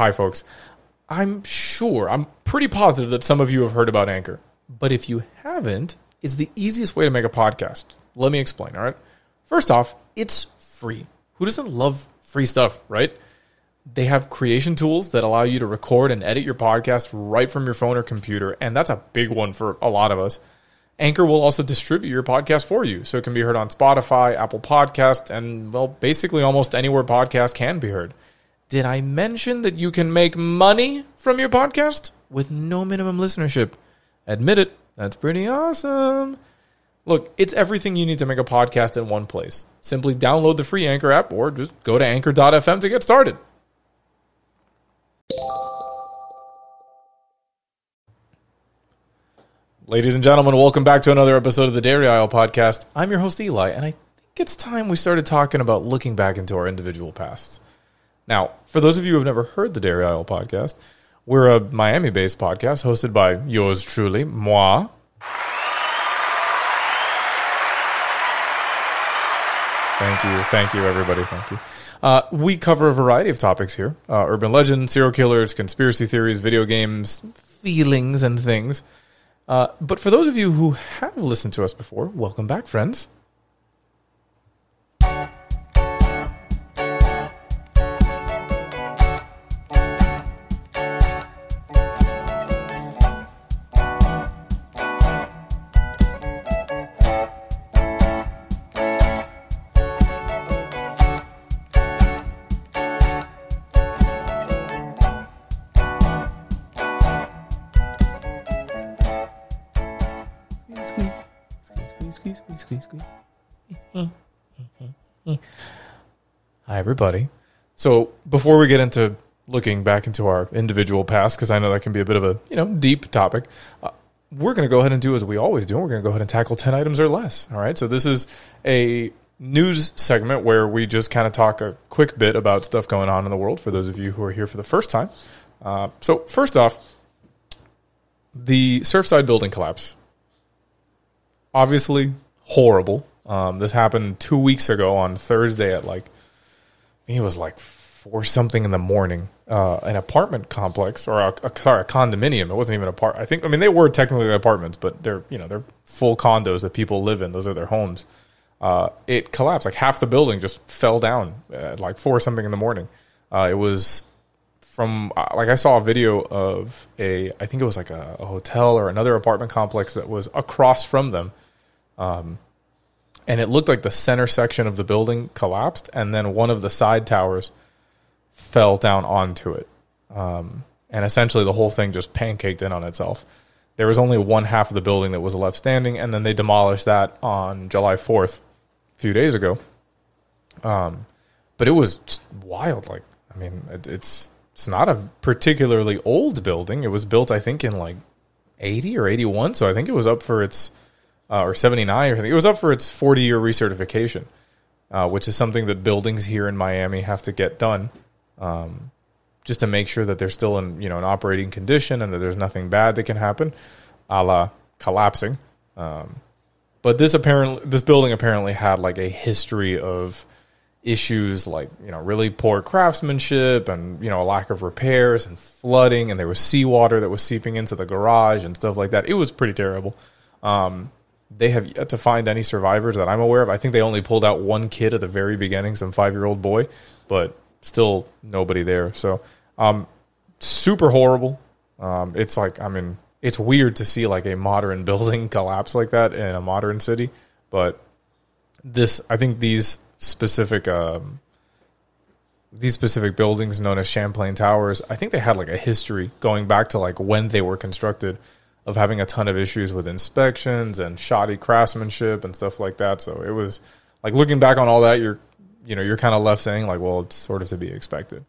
Hi, folks. I'm sure, I'm pretty positive that some of you have heard about Anchor. But if you haven't, it's the easiest way to make a podcast. Let me explain, all right? First off, it's free. Who doesn't love free stuff, right? They have creation tools that allow you to record and edit your podcast right from your phone or computer, and that's a big one for a lot of us. Anchor will also distribute your podcast for you, so it can be heard on Spotify, Apple Podcast, and well, basically almost anywhere podcast can be heard. Did I mention that you can make money from your podcast with no minimum listenership? Admit it, that's pretty awesome. Look, it's everything you need to make a podcast in one place. Simply download the free Anchor app or just go to anchor.fm to get started. Ladies and gentlemen, welcome back to another episode of the Dairy Aisle podcast. I'm your host, Eli, and I think it's time we started talking about looking back into our individual pasts. Now, for those of you who have never heard the Dairy Aisle podcast, we're a Miami based podcast hosted by yours truly, moi. Thank you. Thank you, everybody. Thank you. Uh, we cover a variety of topics here uh, urban legends, serial killers, conspiracy theories, video games, feelings, and things. Uh, but for those of you who have listened to us before, welcome back, friends. Everybody. So, before we get into looking back into our individual past, because I know that can be a bit of a you know deep topic, uh, we're going to go ahead and do as we always do. We're going to go ahead and tackle ten items or less. All right. So this is a news segment where we just kind of talk a quick bit about stuff going on in the world for those of you who are here for the first time. Uh, so first off, the Surfside building collapse obviously horrible. Um, this happened two weeks ago on Thursday at like, it was like four something in the morning. Uh, an apartment complex or a, a, sorry, a condominium. It wasn't even a part. I think. I mean, they were technically apartments, but they're you know they're full condos that people live in. Those are their homes. Uh, it collapsed. Like half the building just fell down at like four something in the morning. Uh, it was from uh, like I saw a video of a I think it was like a, a hotel or another apartment complex that was across from them, um, and it looked like the center section of the building collapsed, and then one of the side towers fell down onto it, um, and essentially the whole thing just pancaked in on itself. There was only one half of the building that was left standing, and then they demolished that on July fourth, a few days ago. Um, but it was just wild. Like I mean, it, it's it's not a particularly old building. It was built, I think, in like 80 or 81. So I think it was up for its, uh, or 79 or something. It was up for its 40 year recertification, uh, which is something that buildings here in Miami have to get done um, just to make sure that they're still in, you know, an operating condition and that there's nothing bad that can happen, a la collapsing. Um, but this apparently, this building apparently had like a history of, issues like you know really poor craftsmanship and you know a lack of repairs and flooding and there was seawater that was seeping into the garage and stuff like that it was pretty terrible um, they have yet to find any survivors that i'm aware of. I think they only pulled out one kid at the very beginning some five year old boy but still nobody there. So um, super horrible. Um, it's like i mean it's weird to see like a modern building collapse like that in a modern city but this i think these specific um, these specific buildings known as Champlain Towers, I think they had like a history going back to like when they were constructed of having a ton of issues with inspections and shoddy craftsmanship and stuff like that. So it was like looking back on all that, you're you know you're kind of left saying like, well, it's sort of to be expected.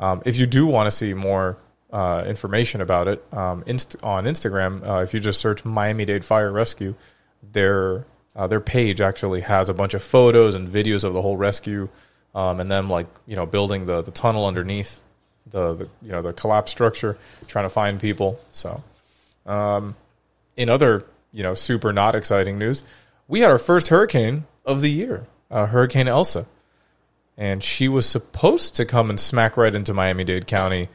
Um, if you do want to see more uh, information about it um, inst- on Instagram, uh, if you just search Miami Dade Fire Rescue, their uh, their page actually has a bunch of photos and videos of the whole rescue, um, and them like you know building the the tunnel underneath the, the you know the collapsed structure, trying to find people. So, um, in other you know super not exciting news, we had our first hurricane of the year, uh, Hurricane Elsa, and she was supposed to come and smack right into Miami Dade County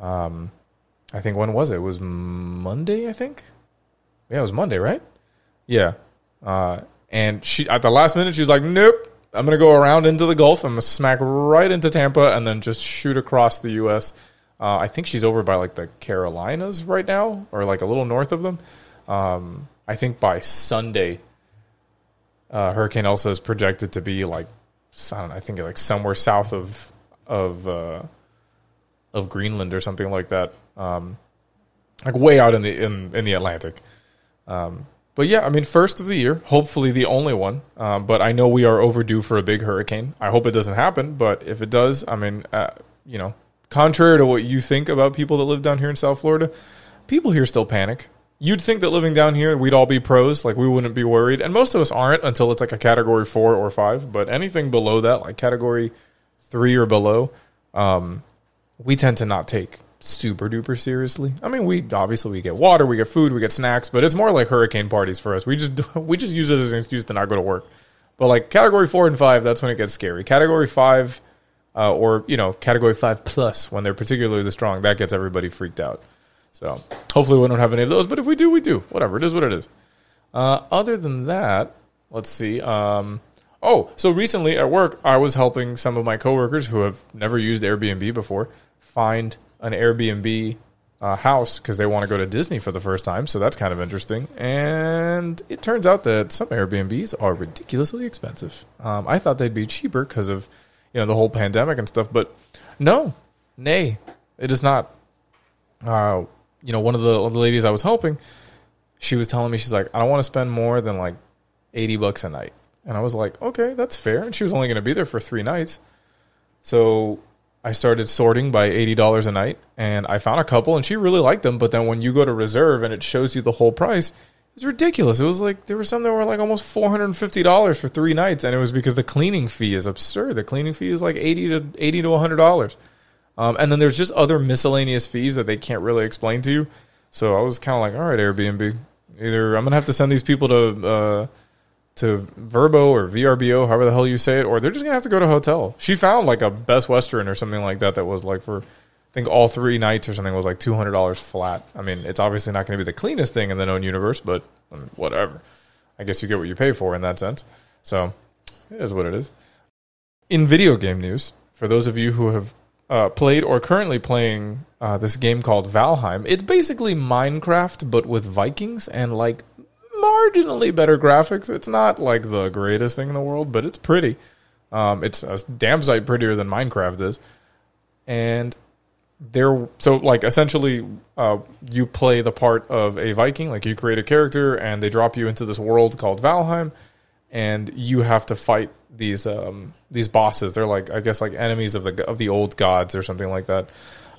Um, I think when was it? It was Monday, I think. Yeah, it was Monday, right? Yeah. Uh, and she at the last minute she was like, "Nope, I'm gonna go around into the Gulf. I'm gonna smack right into Tampa and then just shoot across the U.S." Uh, I think she's over by like the Carolinas right now, or like a little north of them. Um, I think by Sunday, uh, Hurricane Elsa is projected to be like I don't know, I think like somewhere south of of uh, of Greenland or something like that, um, like way out in the in in the Atlantic. Um, but yeah, I mean, first of the year, hopefully the only one. Um, but I know we are overdue for a big hurricane. I hope it doesn't happen, but if it does, I mean, uh, you know, contrary to what you think about people that live down here in South Florida, people here still panic. You'd think that living down here, we'd all be pros, like we wouldn't be worried, and most of us aren't until it's like a category four or five. But anything below that, like category three or below, um, we tend to not take super duper seriously. I mean, we obviously we get water, we get food, we get snacks, but it's more like hurricane parties for us. We just we just use it as an excuse to not go to work. But like category four and five, that's when it gets scary. Category five, uh, or you know, category five plus, when they're particularly strong, that gets everybody freaked out. So hopefully we don't have any of those. But if we do, we do. Whatever it is, what it is. Uh, other than that, let's see. Um, oh, so recently at work, I was helping some of my coworkers who have never used Airbnb before find an Airbnb uh, house because they want to go to Disney for the first time. So that's kind of interesting. And it turns out that some Airbnbs are ridiculously expensive. Um, I thought they'd be cheaper because of you know the whole pandemic and stuff, but no, nay, it is not. Uh, you know, one of the, one of the ladies I was helping, she was telling me she's like, I don't want to spend more than like eighty bucks a night, and I was like, okay, that's fair. And she was only going to be there for three nights, so I started sorting by eighty dollars a night, and I found a couple, and she really liked them. But then when you go to reserve and it shows you the whole price, it's ridiculous. It was like there were some that were like almost four hundred and fifty dollars for three nights, and it was because the cleaning fee is absurd. The cleaning fee is like eighty to eighty to hundred dollars, um, and then there's just other miscellaneous fees that they can't really explain to you. So I was kind of like, all right, Airbnb, either I'm gonna have to send these people to. Uh, to Verbo or VRBO, however the hell you say it, or they're just gonna have to go to a hotel. She found like a Best Western or something like that that was like for think all three nights or something was like two hundred dollars flat. I mean, it's obviously not going to be the cleanest thing in the known universe, but I mean, whatever. I guess you get what you pay for in that sense. So it is what it is. In video game news, for those of you who have uh, played or currently playing uh, this game called Valheim, it's basically Minecraft but with Vikings and like marginally better graphics. It's not like the greatest thing in the world, but it's pretty. Um, it's a damn sight prettier than Minecraft is. And there, so like essentially, uh, you play the part of a Viking. Like you create a character, and they drop you into this world called Valheim, and you have to fight these um, these bosses. They're like I guess like enemies of the of the old gods or something like that.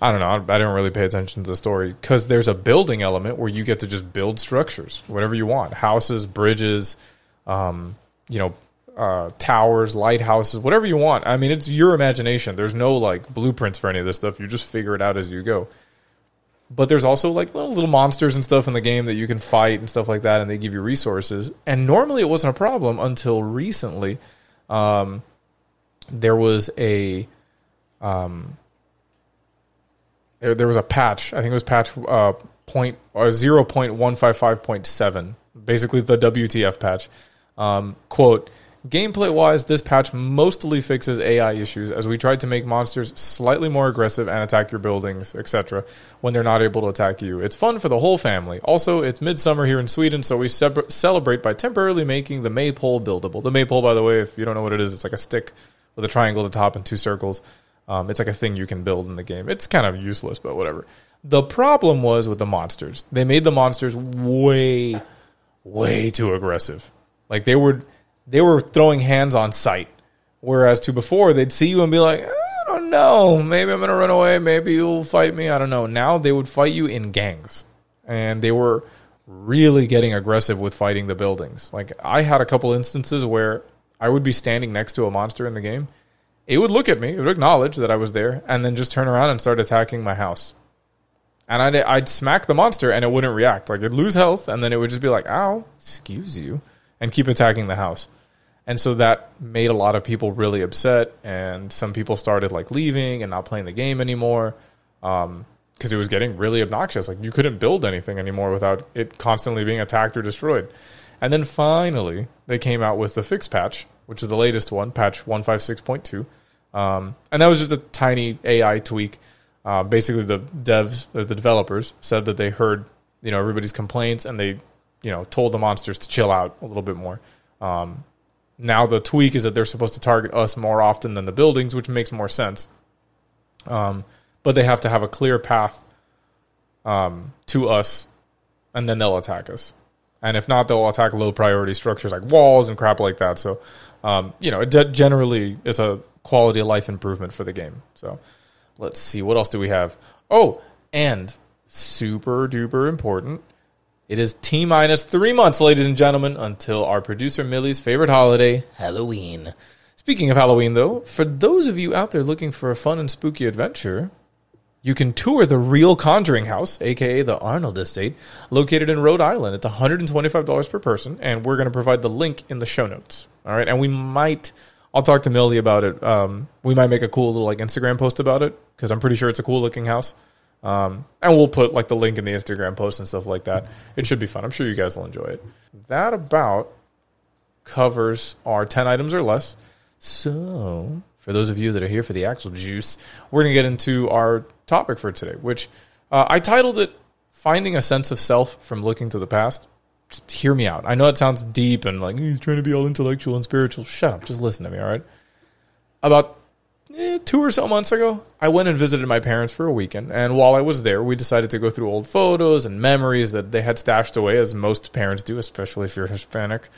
I don't know. I, I didn't really pay attention to the story because there's a building element where you get to just build structures, whatever you want, houses, bridges, um, you know, uh, towers, lighthouses, whatever you want. I mean, it's your imagination. There's no like blueprints for any of this stuff. You just figure it out as you go. But there's also like little, little monsters and stuff in the game that you can fight and stuff like that, and they give you resources. And normally it wasn't a problem until recently. Um, there was a um, there was a patch. I think it was patch uh, point or zero point one five five point seven, basically the WTF patch. Um, quote. Gameplay wise, this patch mostly fixes AI issues as we tried to make monsters slightly more aggressive and attack your buildings, etc., when they're not able to attack you. It's fun for the whole family. Also, it's midsummer here in Sweden, so we ce- celebrate by temporarily making the maypole buildable. The maypole, by the way, if you don't know what it is, it's like a stick with a triangle at the top and two circles. Um, it's like a thing you can build in the game. It's kind of useless, but whatever. The problem was with the monsters. They made the monsters way, way too aggressive. Like they were, they were throwing hands on sight. Whereas to before, they'd see you and be like, I don't know, maybe I'm gonna run away, maybe you'll fight me. I don't know. Now they would fight you in gangs, and they were really getting aggressive with fighting the buildings. Like I had a couple instances where I would be standing next to a monster in the game it would look at me, it would acknowledge that I was there, and then just turn around and start attacking my house. And I'd, I'd smack the monster and it wouldn't react. Like it'd lose health, and then it would just be like, ow, excuse you, and keep attacking the house. And so that made a lot of people really upset, and some people started like leaving and not playing the game anymore. Because because it was getting really obnoxious. Like you couldn't build anything anymore without it constantly being attacked or destroyed. And then finally, they came out with the fix patch, which is the latest one, patch 156.2. Um, and that was just a tiny AI tweak. Uh, basically, the devs, the developers, said that they heard you know everybody's complaints and they you know told the monsters to chill out a little bit more. Um, now the tweak is that they're supposed to target us more often than the buildings, which makes more sense. Um, but they have to have a clear path um, to us, and then they'll attack us. And if not, they'll attack low priority structures like walls and crap like that. So, um, you know, it de- generally is a quality of life improvement for the game. So, let's see what else do we have. Oh, and super duper important. It is T minus three months, ladies and gentlemen, until our producer Millie's favorite holiday, Halloween. Speaking of Halloween, though, for those of you out there looking for a fun and spooky adventure, you can tour the real Conjuring House, aka the Arnold Estate, located in Rhode Island. It's $125 per person, and we're going to provide the link in the show notes. All right, and we might, I'll talk to Millie about it. Um, we might make a cool little like Instagram post about it because I'm pretty sure it's a cool looking house. Um, and we'll put like the link in the Instagram post and stuff like that. It should be fun. I'm sure you guys will enjoy it. That about covers our 10 items or less. So, for those of you that are here for the actual juice, we're going to get into our topic for today, which uh, I titled it Finding a Sense of Self from Looking to the Past. Just hear me out. I know it sounds deep and like he's trying to be all intellectual and spiritual. Shut up. Just listen to me, all right? About eh, two or so months ago, I went and visited my parents for a weekend. And while I was there, we decided to go through old photos and memories that they had stashed away, as most parents do, especially if you're Hispanic.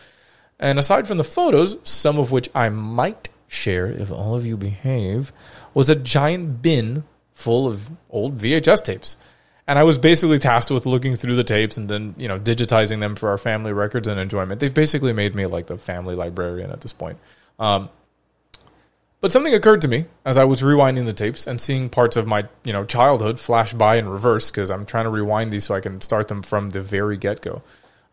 And aside from the photos, some of which I might share if all of you behave, was a giant bin full of old VHS tapes. And I was basically tasked with looking through the tapes and then, you know, digitizing them for our family records and enjoyment. They've basically made me like the family librarian at this point. Um, but something occurred to me as I was rewinding the tapes and seeing parts of my, you know, childhood flash by in reverse because I'm trying to rewind these so I can start them from the very get go.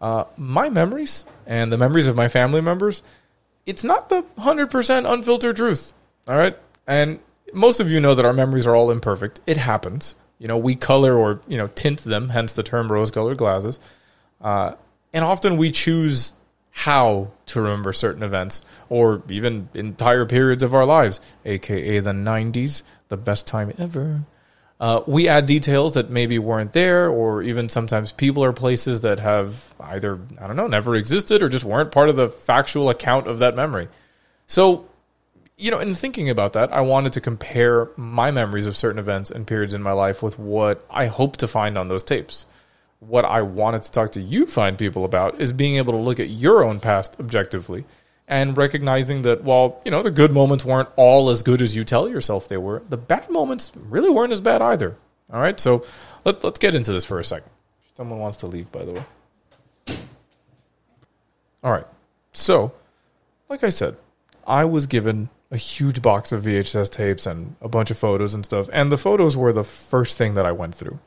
Uh, my memories and the memories of my family members, it's not the 100% unfiltered truth. All right. And most of you know that our memories are all imperfect. It happens. You know, we color or, you know, tint them, hence the term rose colored glasses. Uh, and often we choose how to remember certain events or even entire periods of our lives, aka the 90s, the best time ever. Uh, we add details that maybe weren't there, or even sometimes people or places that have either, I don't know, never existed or just weren't part of the factual account of that memory. So, you know, in thinking about that, I wanted to compare my memories of certain events and periods in my life with what I hope to find on those tapes what I wanted to talk to you fine people about is being able to look at your own past objectively and recognizing that while, you know, the good moments weren't all as good as you tell yourself they were, the bad moments really weren't as bad either. All right. So let, let's get into this for a second. Someone wants to leave, by the way. All right. So, like I said, I was given a huge box of VHS tapes and a bunch of photos and stuff. And the photos were the first thing that I went through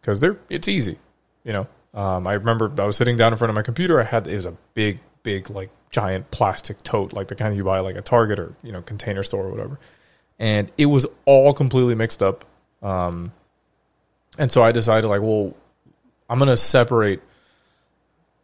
because they're it's easy. You know, um, I remember I was sitting down in front of my computer. I had it was a big, big like giant plastic tote, like the kind you buy like a Target or you know container store or whatever, and it was all completely mixed up. Um, and so I decided like, well, I'm gonna separate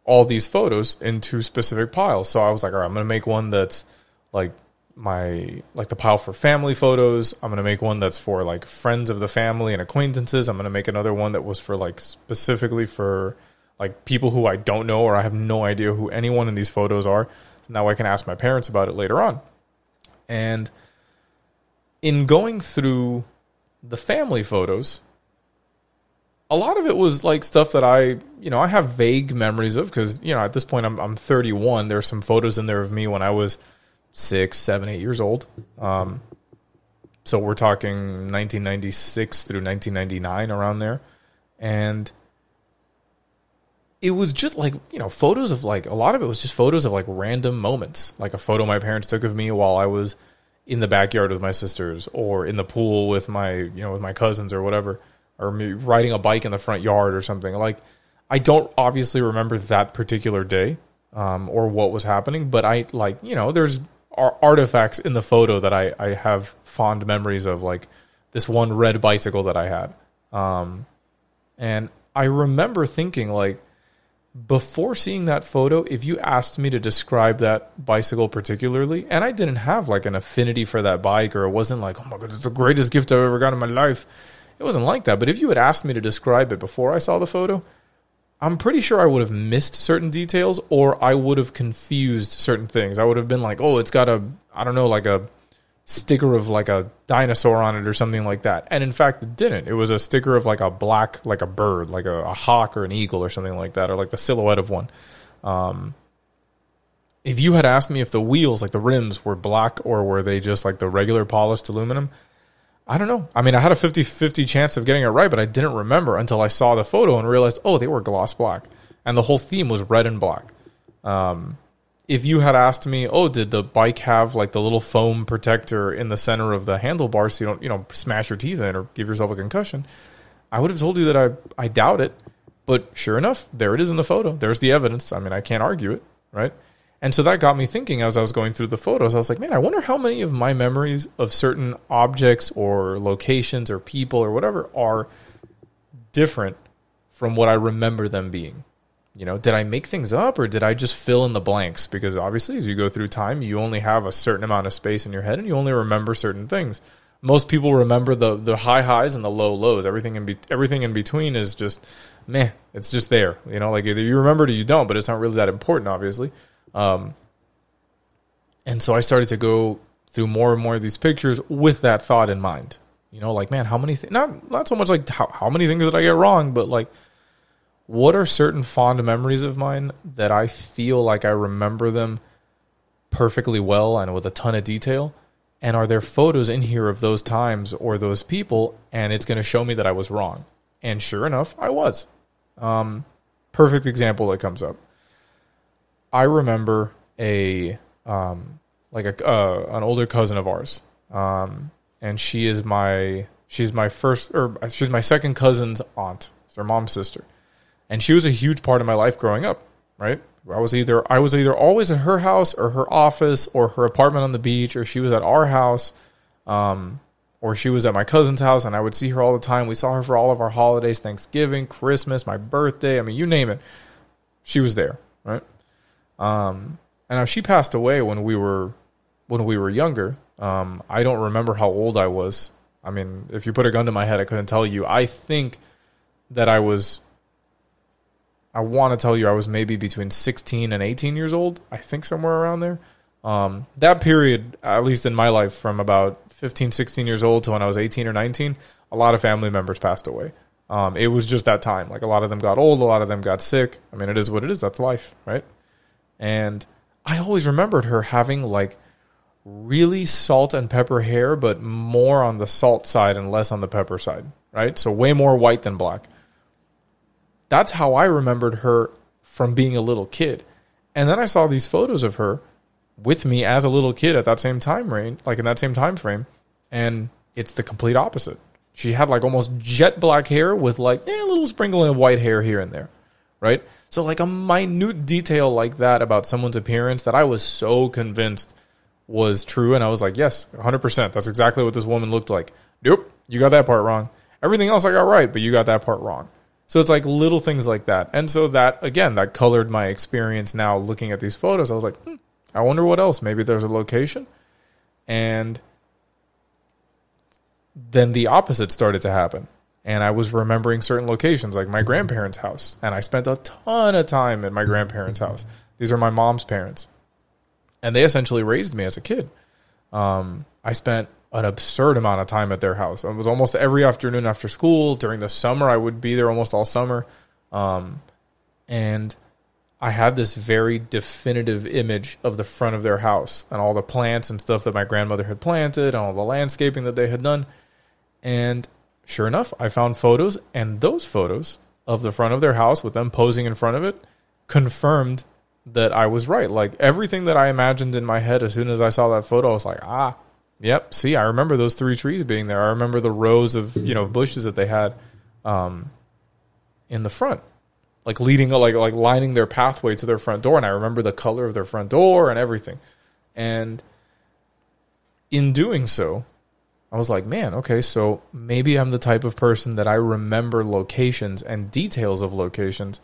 all these photos into specific piles. So I was like, all right, I'm gonna make one that's like my like the pile for family photos. I'm gonna make one that's for like friends of the family and acquaintances. I'm gonna make another one that was for like specifically for like people who I don't know or I have no idea who anyone in these photos are. So Now I can ask my parents about it later on. And in going through the family photos, a lot of it was like stuff that I, you know, I have vague memories of because, you know, at this point I'm I'm 31. There's some photos in there of me when I was six, seven, eight years old. Um, so we're talking 1996 through 1999 around there, and it was just like you know photos of like a lot of it was just photos of like random moments, like a photo my parents took of me while I was in the backyard with my sisters or in the pool with my you know with my cousins or whatever, or me riding a bike in the front yard or something. Like I don't obviously remember that particular day um, or what was happening, but I like you know there's artifacts in the photo that I, I have fond memories of, like this one red bicycle that I had. Um, And I remember thinking, like, before seeing that photo, if you asked me to describe that bicycle particularly, and I didn't have like an affinity for that bike, or it wasn't like, oh my god, it's the greatest gift I've ever got in my life. It wasn't like that. But if you had asked me to describe it before I saw the photo, I'm pretty sure I would have missed certain details or I would have confused certain things. I would have been like, oh, it's got a, I don't know, like a sticker of like a dinosaur on it or something like that. And in fact, it didn't. It was a sticker of like a black, like a bird, like a, a hawk or an eagle or something like that, or like the silhouette of one. Um, if you had asked me if the wheels, like the rims, were black or were they just like the regular polished aluminum, I don't know. I mean, I had a 50 50 chance of getting it right, but I didn't remember until I saw the photo and realized, oh, they were gloss black. And the whole theme was red and black. Um, if you had asked me, oh, did the bike have like the little foam protector in the center of the handlebar so you don't, you know, smash your teeth in or give yourself a concussion? I would have told you that I, I doubt it. But sure enough, there it is in the photo. There's the evidence. I mean, I can't argue it, right? And so that got me thinking as I was going through the photos. I was like, man, I wonder how many of my memories of certain objects or locations or people or whatever are different from what I remember them being you know, did I make things up or did I just fill in the blanks? Because obviously, as you go through time, you only have a certain amount of space in your head and you only remember certain things. Most people remember the the high highs and the low lows. Everything in be, everything in between is just meh. It's just there. You know, like either you remember it or you don't, but it's not really that important, obviously. Um, and so I started to go through more and more of these pictures with that thought in mind. You know, like man, how many things? Not not so much like how how many things did I get wrong, but like what are certain fond memories of mine that I feel like I remember them perfectly well and with a ton of detail? And are there photos in here of those times or those people? And it's going to show me that I was wrong. And sure enough, I was. Um, perfect example that comes up. I remember a um, like a uh, an older cousin of ours, um, and she is my she's my first or she's my second cousin's aunt. It's her mom's sister and she was a huge part of my life growing up. Right, I was either I was either always at her house or her office or her apartment on the beach, or she was at our house, um, or she was at my cousin's house, and I would see her all the time. We saw her for all of our holidays, Thanksgiving, Christmas, my birthday. I mean, you name it, she was there. Right, um, and now she passed away when we were when we were younger. Um, I don't remember how old I was. I mean, if you put a gun to my head, I couldn't tell you. I think that I was I want to tell you I was maybe between 16 and 18 years old. I think somewhere around there. Um, that period, at least in my life, from about 15, 16 years old to when I was 18 or 19, a lot of family members passed away. Um, it was just that time. Like a lot of them got old, a lot of them got sick. I mean, it is what it is. That's life, right? And I always remembered her having like really salt and pepper hair, but more on the salt side and less on the pepper side, right? So way more white than black. That's how I remembered her from being a little kid. And then I saw these photos of her with me as a little kid at that same time range, like in that same time frame, and it's the complete opposite. She had like almost jet black hair with like eh, a little sprinkling of white hair here and there, right? So like a minute detail like that about someone's appearance that I was so convinced was true, and I was like, yes, 100%. That's exactly what this woman looked like. Nope, you got that part wrong. Everything else I got right, but you got that part wrong. So it's like little things like that. And so that, again, that colored my experience now looking at these photos. I was like, hmm, I wonder what else. Maybe there's a location. And then the opposite started to happen. And I was remembering certain locations, like my grandparents' house. And I spent a ton of time at my grandparents' house. These are my mom's parents. And they essentially raised me as a kid. Um, I spent an absurd amount of time at their house. It was almost every afternoon after school. During the summer, I would be there almost all summer. Um, and I had this very definitive image of the front of their house and all the plants and stuff that my grandmother had planted and all the landscaping that they had done. And sure enough, I found photos, and those photos of the front of their house with them posing in front of it confirmed that I was right. Like everything that I imagined in my head as soon as I saw that photo, I was like, ah, Yep. See, I remember those three trees being there. I remember the rows of you know bushes that they had um, in the front, like leading like like lining their pathway to their front door. And I remember the color of their front door and everything. And in doing so, I was like, man, okay, so maybe I'm the type of person that I remember locations and details of locations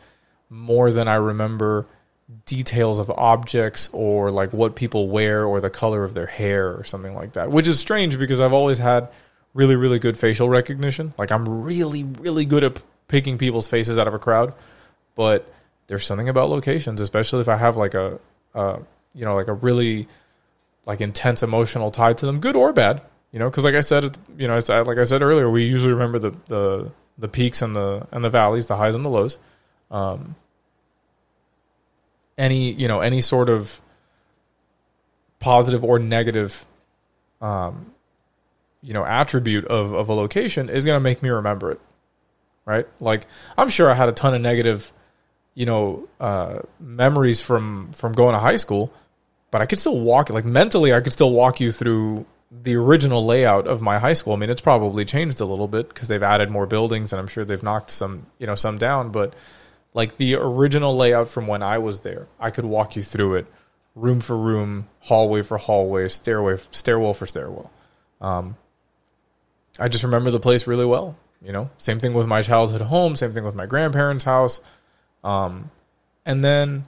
more than I remember details of objects or like what people wear or the color of their hair or something like that. Which is strange because I've always had really, really good facial recognition. Like I'm really, really good at picking people's faces out of a crowd. But there's something about locations, especially if I have like a, uh, you know, like a really like intense emotional tie to them, good or bad. You know, because like I said, you know, like I said earlier, we usually remember the the the peaks and the and the valleys, the highs and the lows. Um, any you know any sort of positive or negative um, you know attribute of, of a location is going to make me remember it right like i'm sure i had a ton of negative you know uh, memories from from going to high school but i could still walk like mentally i could still walk you through the original layout of my high school i mean it's probably changed a little bit because they've added more buildings and i'm sure they've knocked some you know some down but like the original layout from when I was there. I could walk you through it, room for room, hallway for hallway, stairway, stairwell for stairwell. Um, I just remember the place really well. You know, same thing with my childhood home, same thing with my grandparents' house. Um, and then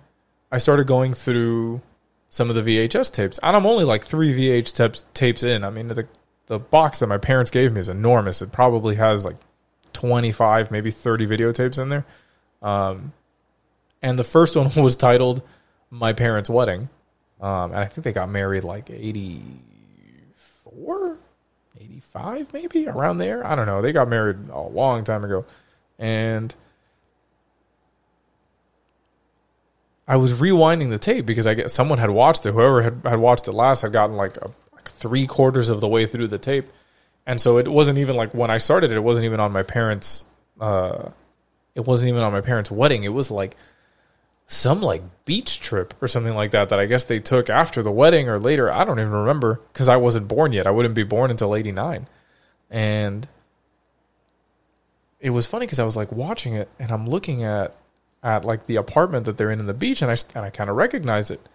I started going through some of the VHS tapes, and I'm only like three VHS tapes tapes in. I mean, the the box that my parents gave me is enormous. It probably has like 25, maybe 30 videotapes in there. Um, and the first one was titled "My Parents' Wedding," um, and I think they got married like 84, 85, maybe around there. I don't know. They got married a long time ago, and I was rewinding the tape because I guess someone had watched it. Whoever had, had watched it last had gotten like, a, like three quarters of the way through the tape, and so it wasn't even like when I started it. It wasn't even on my parents' uh, it wasn't even on my parents' wedding. It was like some like beach trip or something like that that I guess they took after the wedding or later. I don't even remember because I wasn't born yet. I wouldn't be born until 89. And it was funny because I was like watching it and I'm looking at at like the apartment that they're in in the beach and I and I kind of recognize it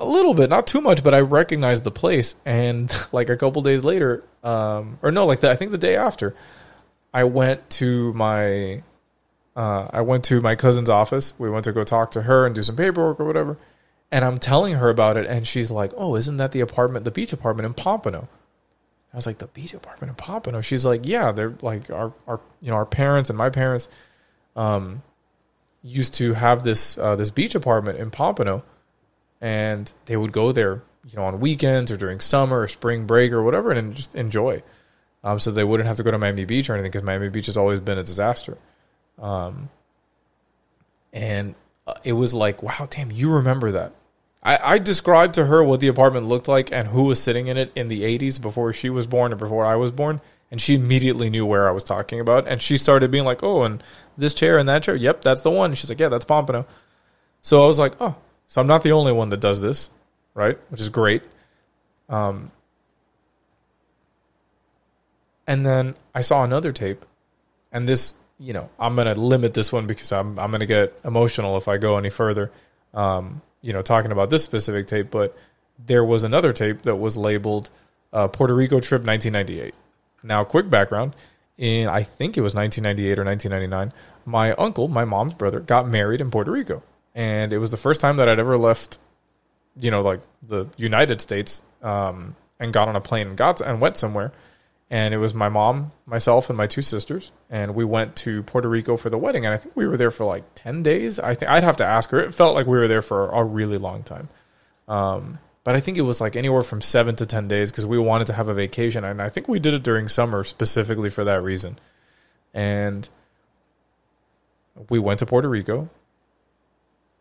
a little bit, not too much, but I recognized the place. And like a couple days later, um, or no, like the, I think the day after, I went to my uh, I went to my cousin's office. We went to go talk to her and do some paperwork or whatever. And I'm telling her about it, and she's like, "Oh, isn't that the apartment, the beach apartment in Pompano?" I was like, "The beach apartment in Pompano." She's like, "Yeah, they're like our our you know our parents and my parents um, used to have this uh, this beach apartment in Pompano, and they would go there, you know, on weekends or during summer or spring break or whatever, and just enjoy. Um, so they wouldn't have to go to Miami Beach or anything because Miami Beach has always been a disaster." Um, and uh, it was like, wow, damn, you remember that. I, I described to her what the apartment looked like and who was sitting in it in the 80s before she was born or before I was born. And she immediately knew where I was talking about. And she started being like, oh, and this chair and that chair. Yep, that's the one. She's like, yeah, that's Pompano. So I was like, oh, so I'm not the only one that does this, right? Which is great. Um, and then I saw another tape, and this you know, I'm to limit this one because I'm I'm to get emotional if I go any further. Um, you know, talking about this specific tape, but there was another tape that was labeled uh, Puerto Rico trip 1998. Now, quick background: in I think it was 1998 or 1999, my uncle, my mom's brother, got married in Puerto Rico, and it was the first time that I'd ever left, you know, like the United States, um, and got on a plane and got and went somewhere and it was my mom, myself, and my two sisters, and we went to Puerto Rico for the wedding. And I think we were there for like ten days. I think I'd have to ask her. It felt like we were there for a really long time, um, but I think it was like anywhere from seven to ten days because we wanted to have a vacation, and I think we did it during summer specifically for that reason. And we went to Puerto Rico,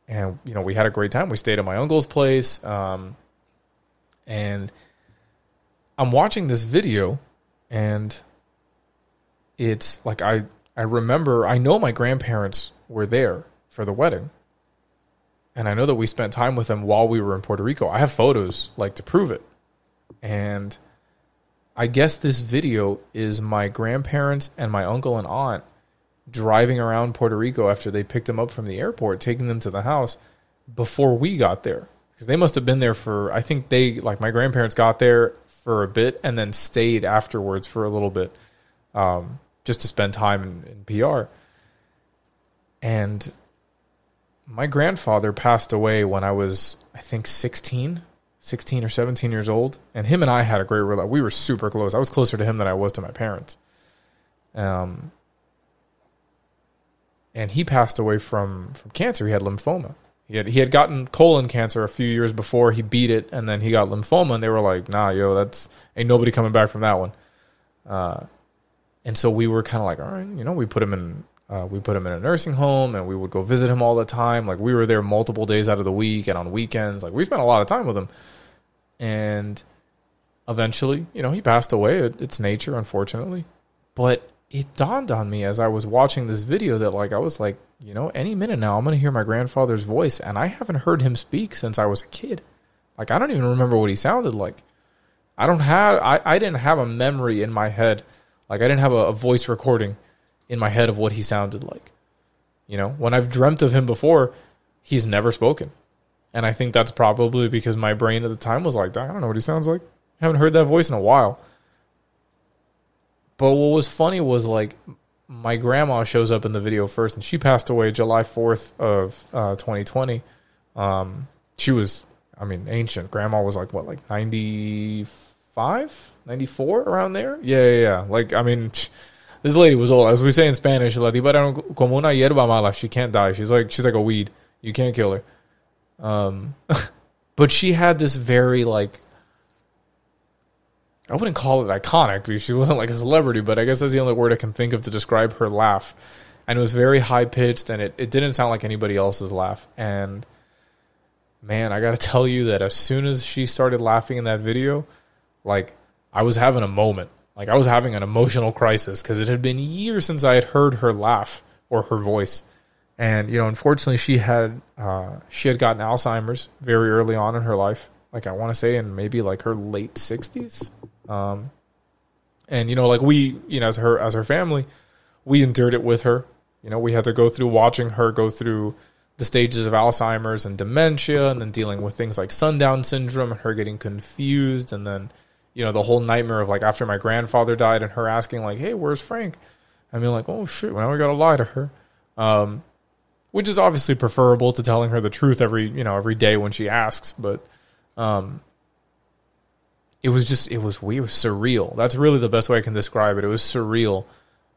and you know we had a great time. We stayed at my uncle's place, um, and I'm watching this video and it's like I I remember I know my grandparents were there for the wedding. And I know that we spent time with them while we were in Puerto Rico. I have photos like to prove it. And I guess this video is my grandparents and my uncle and aunt driving around Puerto Rico after they picked them up from the airport, taking them to the house before we got there. Because they must have been there for, I think they, like my grandparents got there for a bit and then stayed afterwards for a little bit um, just to spend time in, in PR. And my grandfather passed away when I was, I think, 16, 16 or 17 years old. And him and I had a great relationship. We were super close. I was closer to him than I was to my parents. Um, and he passed away from, from cancer. He had lymphoma. He had, he had gotten colon cancer a few years before. He beat it, and then he got lymphoma. And they were like, "Nah, yo, that's ain't nobody coming back from that one." Uh, and so we were kind of like, all right, you know, we put him in uh, we put him in a nursing home and we would go visit him all the time. Like we were there multiple days out of the week and on weekends. Like we spent a lot of time with him. And eventually, you know, he passed away. It, it's nature, unfortunately. But it dawned on me as I was watching this video that like I was like, you know, any minute now I'm going to hear my grandfather's voice and I haven't heard him speak since I was a kid. Like I don't even remember what he sounded like. I don't have I, I didn't have a memory in my head. Like I didn't have a, a voice recording in my head of what he sounded like. You know, when I've dreamt of him before, he's never spoken. And I think that's probably because my brain at the time was like, I don't know what he sounds like. I haven't heard that voice in a while. But what was funny was like my grandma shows up in the video first, and she passed away July 4th of uh, 2020. Um, she was, I mean, ancient. Grandma was like, what, like 95, 94 around there? Yeah, yeah, yeah. Like, I mean, this lady was old. As we say in Spanish, la tipa como una hierba mala. She can't die. She's like she's like a weed. You can't kill her. Um, but she had this very like I wouldn't call it iconic because she wasn't like a celebrity, but I guess that's the only word I can think of to describe her laugh. And it was very high pitched and it, it didn't sound like anybody else's laugh. And man, I gotta tell you that as soon as she started laughing in that video, like I was having a moment. Like I was having an emotional crisis because it had been years since I had heard her laugh or her voice. And you know, unfortunately, she had uh, she had gotten Alzheimer's very early on in her life. Like I want to say, in maybe like her late sixties. Um, and you know, like we, you know, as her as her family, we endured it with her. You know, we had to go through watching her go through the stages of Alzheimer's and dementia, and then dealing with things like sundown syndrome and her getting confused, and then you know, the whole nightmare of like after my grandfather died and her asking like, "Hey, where's Frank?" I mean, like, "Oh shit, well, now we got to lie to her," um, which is obviously preferable to telling her the truth every you know every day when she asks. But um, it was just it was weird, surreal. That's really the best way I can describe it. It was surreal,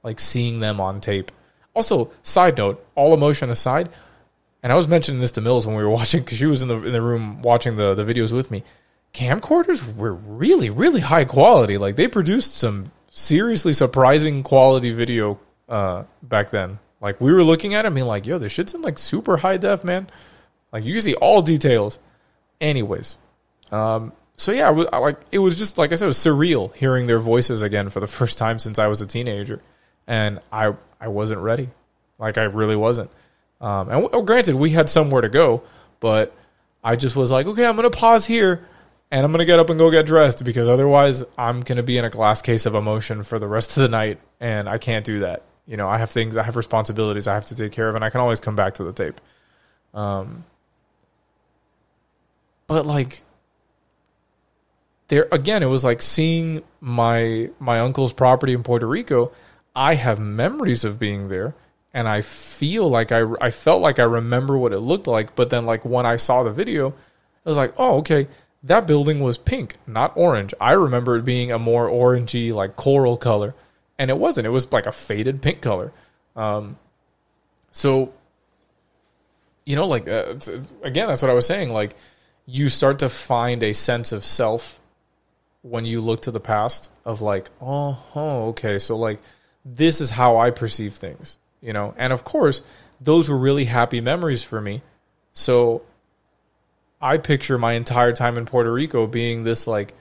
like seeing them on tape. Also, side note, all emotion aside, and I was mentioning this to Mills when we were watching because she was in the in the room watching the the videos with me camcorders were really, really high quality. Like they produced some seriously surprising quality video uh, back then. Like we were looking at it being like, yo, this shit's in like super high def, man. Like you can see all details. Anyways, um, so yeah, I was, I, like it was just like I said, it was surreal hearing their voices again for the first time since I was a teenager, and I I wasn't ready, like I really wasn't. Um, and granted, we had somewhere to go, but I just was like, okay, I'm gonna pause here and I'm gonna get up and go get dressed because otherwise I'm gonna be in a glass case of emotion for the rest of the night, and I can't do that. You know, I have things, I have responsibilities I have to take care of, and I can always come back to the tape. Um, but like there again, it was like seeing my my uncle's property in Puerto Rico. I have memories of being there, and I feel like I I felt like I remember what it looked like. But then, like when I saw the video, it was like, oh, okay, that building was pink, not orange. I remember it being a more orangey, like coral color, and it wasn't. It was like a faded pink color. Um, so, you know, like uh, again, that's what I was saying. Like, you start to find a sense of self when you look to the past. Of like, oh, oh, okay, so like this is how I perceive things, you know. And of course, those were really happy memories for me. So I picture my entire time in Puerto Rico being this like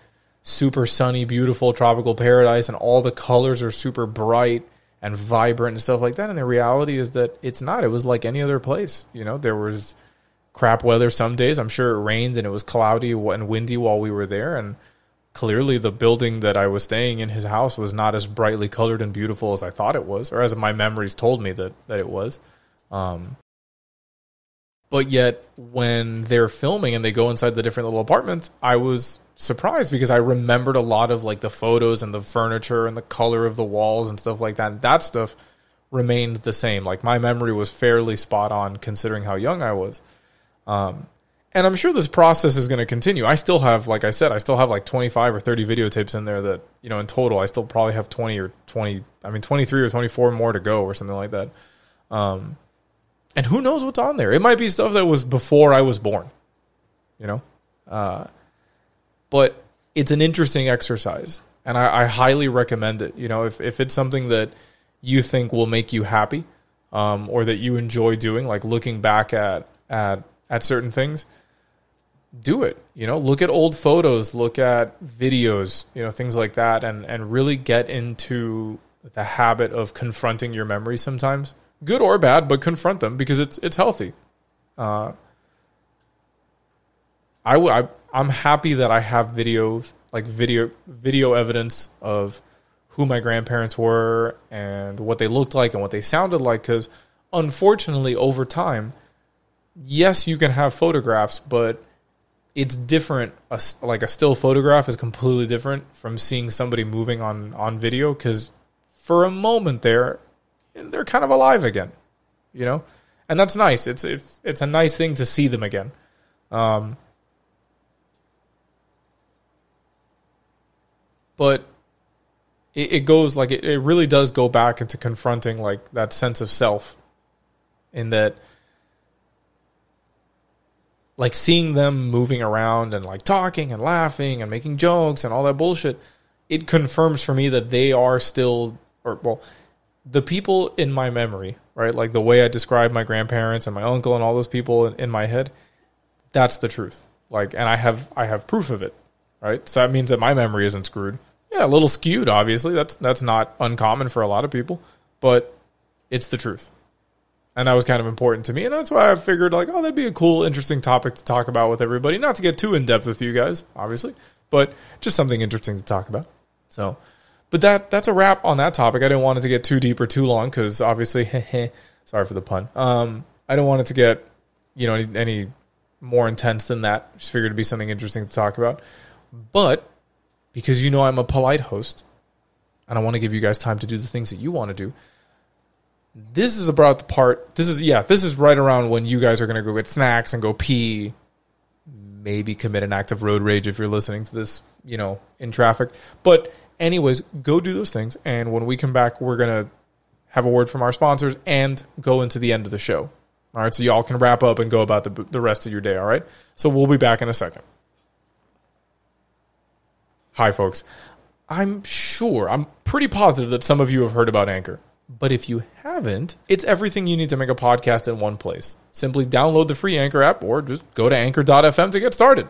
super sunny, beautiful tropical paradise, and all the colors are super bright and vibrant and stuff like that. And the reality is that it's not. It was like any other place. You know, there was crap weather some days. I'm sure it rained and it was cloudy and windy while we were there. And clearly, the building that I was staying in, his house, was not as brightly colored and beautiful as I thought it was, or as my memories told me that that it was. Um, but yet, when they're filming and they go inside the different little apartments, I was surprised because I remembered a lot of like the photos and the furniture and the color of the walls and stuff like that. And That stuff remained the same. Like my memory was fairly spot on considering how young I was. Um, and I'm sure this process is going to continue. I still have, like I said, I still have like 25 or 30 videotapes in there that, you know, in total, I still probably have 20 or 20, I mean, 23 or 24 more to go or something like that. Um, and who knows what's on there? It might be stuff that was before I was born, you know? Uh, but it's an interesting exercise and I, I, highly recommend it. You know, if, if it's something that you think will make you happy, um, or that you enjoy doing, like looking back at, at, at certain things, do it. You know, look at old photos, look at videos, you know, things like that, and and really get into the habit of confronting your memories sometimes, good or bad, but confront them because it's it's healthy. Uh, I, I I'm happy that I have videos like video video evidence of who my grandparents were and what they looked like and what they sounded like because unfortunately over time yes you can have photographs but it's different. A, like a still photograph is completely different from seeing somebody moving on on video because for a moment there, they're kind of alive again, you know, and that's nice. It's it's it's a nice thing to see them again. Um, but it, it goes like it, it really does go back into confronting like that sense of self, in that like seeing them moving around and like talking and laughing and making jokes and all that bullshit, it confirms for me that they are still, or well, the people in my memory, right? Like the way I describe my grandparents and my uncle and all those people in, in my head, that's the truth. Like, and I have I have proof of it, right? So that means that my memory isn't screwed. Yeah, a little skewed, obviously. That's that's not uncommon for a lot of people, but it's the truth and that was kind of important to me. And that's why i figured like oh that'd be a cool interesting topic to talk about with everybody. Not to get too in depth with you guys obviously but just something interesting to talk about. So but that that's a wrap on that topic. I didn't want it to get too deep or too long because obviously sorry for the pun. Um, i don't want it to get you know any, any more intense than that. Just figured it'd be something interesting to talk about. But because you know i'm a polite host and i want to give you guys time to do the things that you want to do this is about the part. This is yeah. This is right around when you guys are going to go get snacks and go pee. Maybe commit an act of road rage if you're listening to this, you know, in traffic. But anyways, go do those things. And when we come back, we're gonna have a word from our sponsors and go into the end of the show. All right, so y'all can wrap up and go about the the rest of your day. All right, so we'll be back in a second. Hi, folks. I'm sure, I'm pretty positive that some of you have heard about Anchor. But if you haven't, it's everything you need to make a podcast in one place. Simply download the free Anchor app or just go to anchor.fm to get started.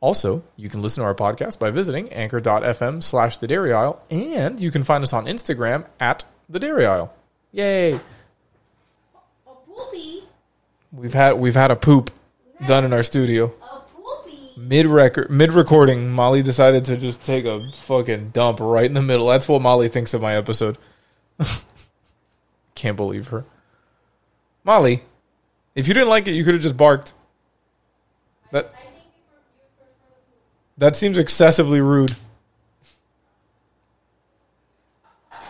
Also, you can listen to our podcast by visiting anchor.fm slash the dairy aisle, and you can find us on Instagram at the dairy aisle. Yay! A poopy. We've had we've had a poop done in our studio. A poopy. Mid record mid recording, Molly decided to just take a fucking dump right in the middle. That's what Molly thinks of my episode. Can't believe her. Molly, if you didn't like it, you could have just barked. That that seems excessively rude.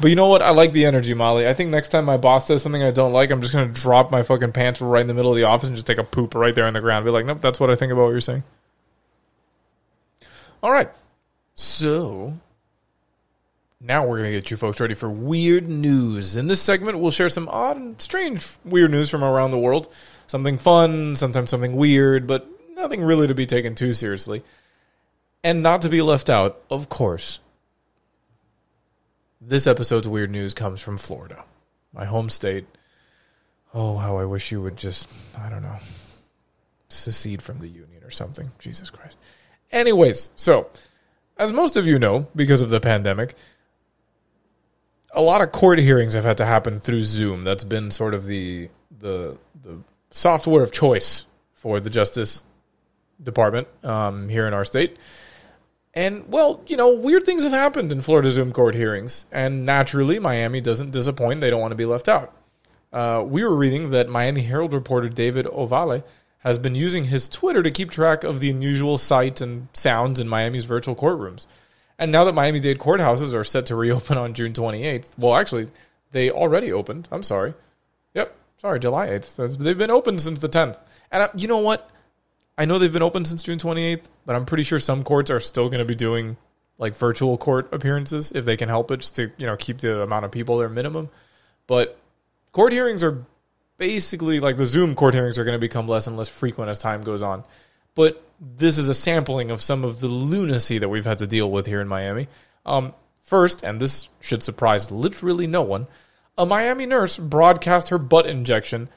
But you know what? I like the energy, Molly. I think next time my boss says something I don't like, I'm just gonna drop my fucking pants right in the middle of the office and just take a poop right there on the ground. Be like, nope, that's what I think about what you're saying. All right. So now we're going to get you folks ready for weird news. In this segment, we'll share some odd and strange weird news from around the world. Something fun, sometimes something weird, but nothing really to be taken too seriously. And not to be left out, of course. This episode's weird news comes from Florida, my home state. Oh, how I wish you would just, I don't know, secede from the union or something. Jesus Christ. Anyways, so, as most of you know, because of the pandemic, a lot of court hearings have had to happen through Zoom. That's been sort of the the the software of choice for the Justice Department um, here in our state. And well, you know, weird things have happened in Florida Zoom court hearings, and naturally, Miami doesn't disappoint. They don't want to be left out. Uh, we were reading that Miami Herald reporter David Ovalle has been using his Twitter to keep track of the unusual sights and sounds in Miami's virtual courtrooms. And now that Miami Dade courthouses are set to reopen on June 28th, well, actually, they already opened. I'm sorry. Yep, sorry, July 8th. They've been open since the 10th. And I, you know what? I know they've been open since June 28th, but I'm pretty sure some courts are still going to be doing like virtual court appearances if they can help it, just to you know keep the amount of people there minimum. But court hearings are basically like the Zoom court hearings are going to become less and less frequent as time goes on. But this is a sampling of some of the lunacy that we've had to deal with here in Miami. Um, first, and this should surprise literally no one, a Miami nurse broadcast her butt injection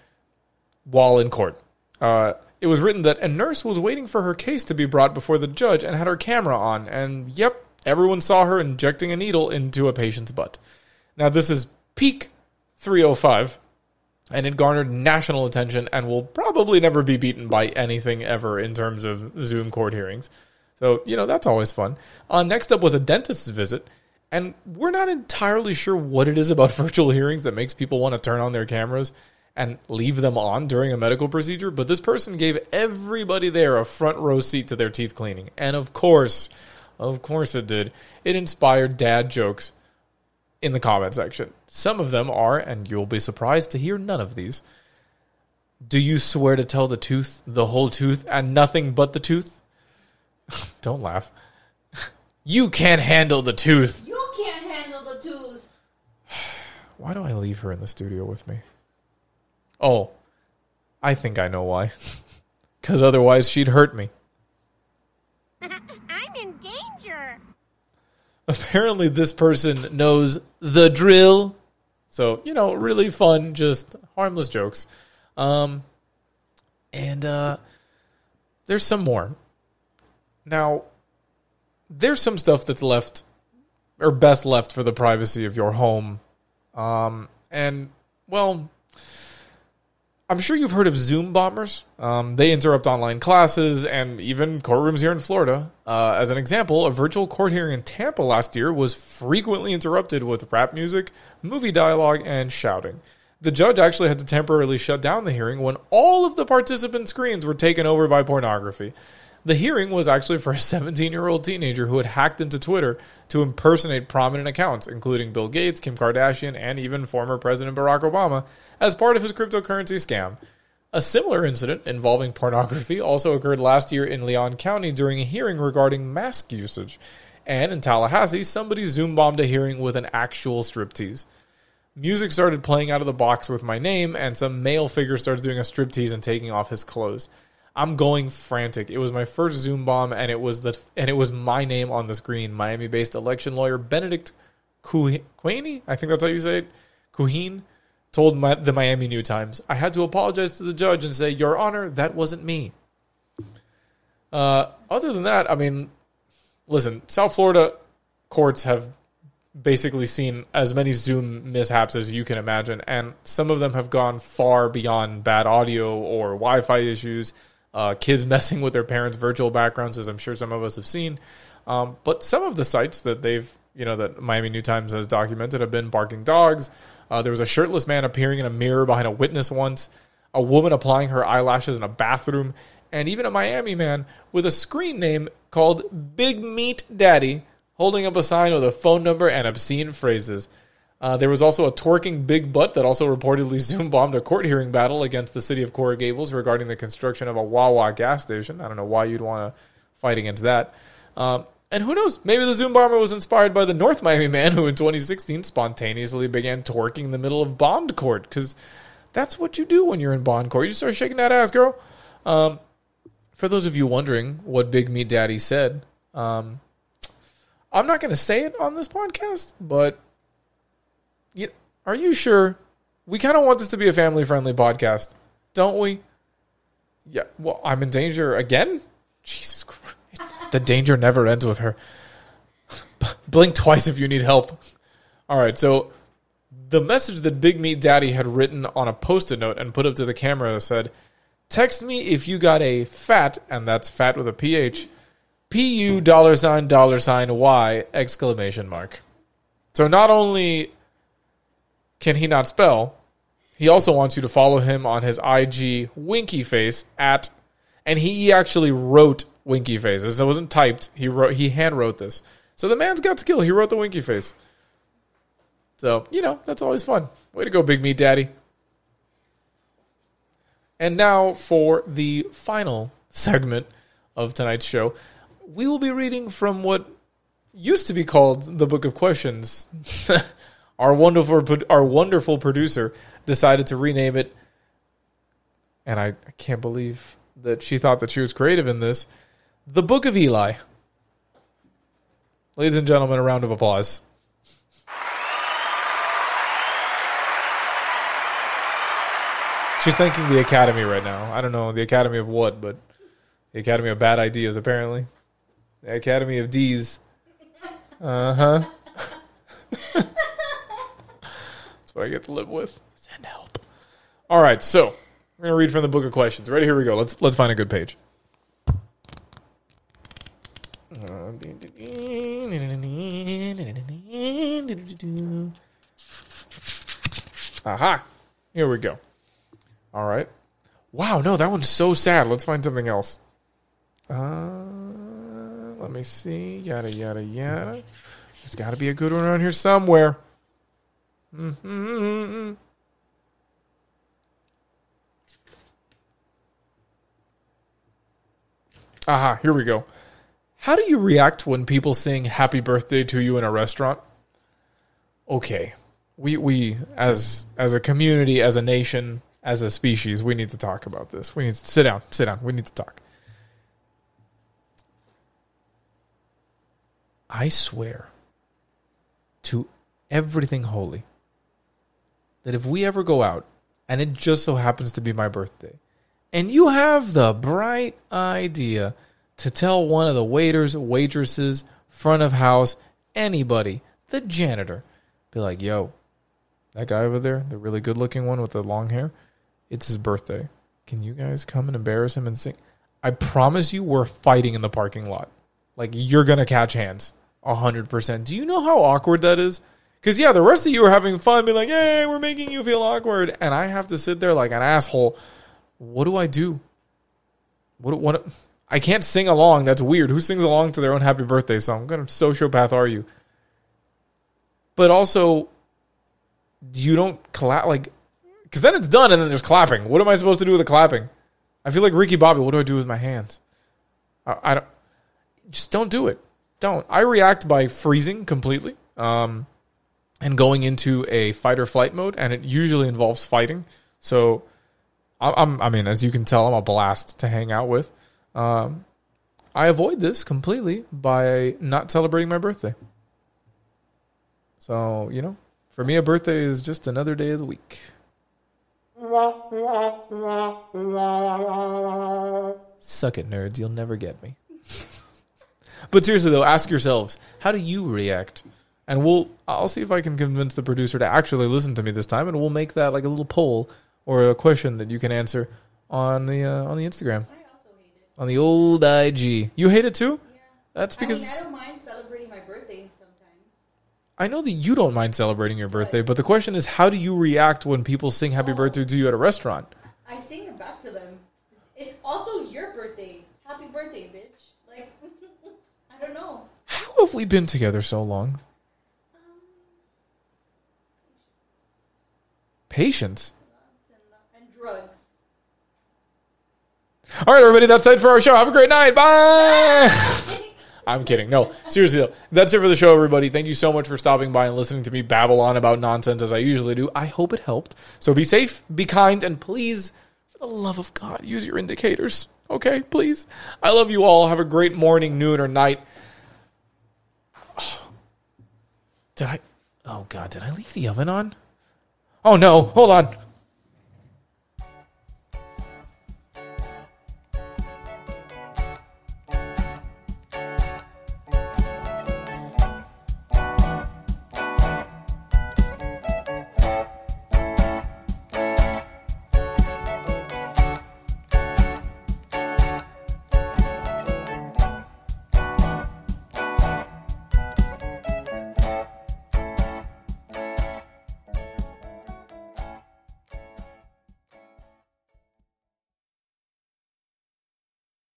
while in court. Uh, it was written that a nurse was waiting for her case to be brought before the judge and had her camera on, and yep, everyone saw her injecting a needle into a patient's butt. Now, this is peak 305, and it garnered national attention and will probably never be beaten by anything ever in terms of Zoom court hearings. So, you know, that's always fun. Uh, next up was a dentist's visit, and we're not entirely sure what it is about virtual hearings that makes people want to turn on their cameras and leave them on during a medical procedure, but this person gave everybody there a front row seat to their teeth cleaning. And of course, of course it did. It inspired dad jokes in the comment section. Some of them are, and you'll be surprised to hear none of these. Do you swear to tell the tooth, the whole tooth, and nothing but the tooth? Don't laugh. you can't handle the tooth. You can't handle the tooth. Why do I leave her in the studio with me? Oh, I think I know why. Because otherwise she'd hurt me. Apparently, this person knows the drill. So, you know, really fun, just harmless jokes. Um, and uh, there's some more. Now, there's some stuff that's left, or best left for the privacy of your home. Um, and, well, I'm sure you've heard of Zoom bombers. Um, they interrupt online classes and even courtrooms here in Florida. Uh, as an example, a virtual court hearing in Tampa last year was frequently interrupted with rap music, movie dialogue, and shouting. The judge actually had to temporarily shut down the hearing when all of the participant screens were taken over by pornography. The hearing was actually for a 17 year old teenager who had hacked into Twitter to impersonate prominent accounts, including Bill Gates, Kim Kardashian, and even former President Barack Obama, as part of his cryptocurrency scam. A similar incident involving pornography also occurred last year in Leon County during a hearing regarding mask usage. And in Tallahassee, somebody Zoom bombed a hearing with an actual striptease. Music started playing out of the box with my name, and some male figure starts doing a striptease and taking off his clothes. I'm going frantic. It was my first Zoom bomb, and it was the and it was my name on the screen. Miami-based election lawyer Benedict Quaney, I think that's how you say it, Kuheen, told my, the Miami New Times, "I had to apologize to the judge and say, Your Honor, that wasn't me." Uh, other than that, I mean, listen, South Florida courts have basically seen as many Zoom mishaps as you can imagine, and some of them have gone far beyond bad audio or Wi-Fi issues, uh, kids messing with their parents' virtual backgrounds, as I'm sure some of us have seen. Um, but some of the sights that they've, you know, that Miami New Times has documented have been barking dogs. Uh, there was a shirtless man appearing in a mirror behind a witness once, a woman applying her eyelashes in a bathroom, and even a Miami man with a screen name called Big Meat Daddy holding up a sign with a phone number and obscene phrases. Uh, there was also a twerking big butt that also reportedly Zoom bombed a court hearing battle against the city of Coral Gables regarding the construction of a Wawa gas station. I don't know why you'd want to fight against that. Um, and who knows? Maybe the Zoom bomber was inspired by the North Miami man who in 2016 spontaneously began twerking in the middle of bond court because that's what you do when you're in bond court. You just start shaking that ass, girl. Um, for those of you wondering what Big Meat Daddy said, um, I'm not going to say it on this podcast, but you, are you sure? We kind of want this to be a family friendly podcast, don't we? Yeah. Well, I'm in danger again. Jesus Christ. The danger never ends with her. Blink twice if you need help. All right. So the message that Big Meat Daddy had written on a post it note and put up to the camera said, Text me if you got a fat, and that's fat with a PH, PU dollar sign dollar sign Y exclamation mark. So not only can he not spell, he also wants you to follow him on his IG winky face at and he actually wrote winky face. This wasn't typed. He wrote. He hand wrote this. So the man's got skill. He wrote the winky face. So you know that's always fun. Way to go, Big Meat Daddy. And now for the final segment of tonight's show, we will be reading from what used to be called the Book of Questions. our wonderful our wonderful producer decided to rename it, and I, I can't believe that she thought that she was creative in this. The Book of Eli. Ladies and gentlemen, a round of applause. She's thanking the Academy right now. I don't know the Academy of what, but the Academy of Bad Ideas, apparently. The Academy of D's. Uh huh. What I get to live with. Send help. All right, so we're gonna read from the book of questions. Ready? Here we go. Let's let's find a good page. Aha! Here we go. All right. Wow, no, that one's so sad. Let's find something else. Uh, let me see. Yada yada yada. There's got to be a good one around here somewhere. Mm-hmm. Aha, here we go. How do you react when people sing happy birthday to you in a restaurant? Okay. We we as as a community, as a nation, as a species, we need to talk about this. We need to sit down, sit down. We need to talk. I swear to everything holy that if we ever go out and it just so happens to be my birthday, and you have the bright idea to tell one of the waiters, waitresses, front of house, anybody, the janitor, be like, yo, that guy over there, the really good looking one with the long hair, it's his birthday. Can you guys come and embarrass him and sing? I promise you, we're fighting in the parking lot. Like, you're going to catch hands. 100%. Do you know how awkward that is? Because, yeah, the rest of you are having fun, being like, hey, we're making you feel awkward. And I have to sit there like an asshole. What do I do? What, what, I can't sing along. That's weird. Who sings along to their own happy birthday song? What kind of sociopath are you? But also, you don't clap like because then it's done and then there's clapping. What am I supposed to do with the clapping? I feel like Ricky Bobby. What do I do with my hands? I, I don't. Just don't do it. Don't. I react by freezing completely, um, and going into a fight or flight mode, and it usually involves fighting. So, I'm. I mean, as you can tell, I'm a blast to hang out with. Um, I avoid this completely by not celebrating my birthday. So you know, for me, a birthday is just another day of the week. Suck it, nerds. You'll never get me. but seriously, though, ask yourselves how do you react? And we'll, I'll see if I can convince the producer to actually listen to me this time, and we'll make that like a little poll or a question that you can answer on the uh, on the Instagram, I also hate it. on the old IG. You hate it too? Yeah. That's I mean, because I don't mind celebrating my birthday sometimes. I know that you don't mind celebrating your birthday, but the question is, how do you react when people sing happy birthday to you at a restaurant? I sing it back to them. It's also your birthday. Happy birthday, bitch. Like, I don't know. How have we been together so long? Patience. and, drugs. All right, everybody, that's it for our show. Have a great night. Bye. I'm kidding. No, seriously though. That's it for the show, everybody. Thank you so much for stopping by and listening to me babble on about nonsense as I usually do. I hope it helped. So be safe, be kind, and please, for the love of God, use your indicators. Okay, please. I love you all. Have a great morning, noon, or night. Did I? Oh God, did I leave the oven on? Oh no! Hold on.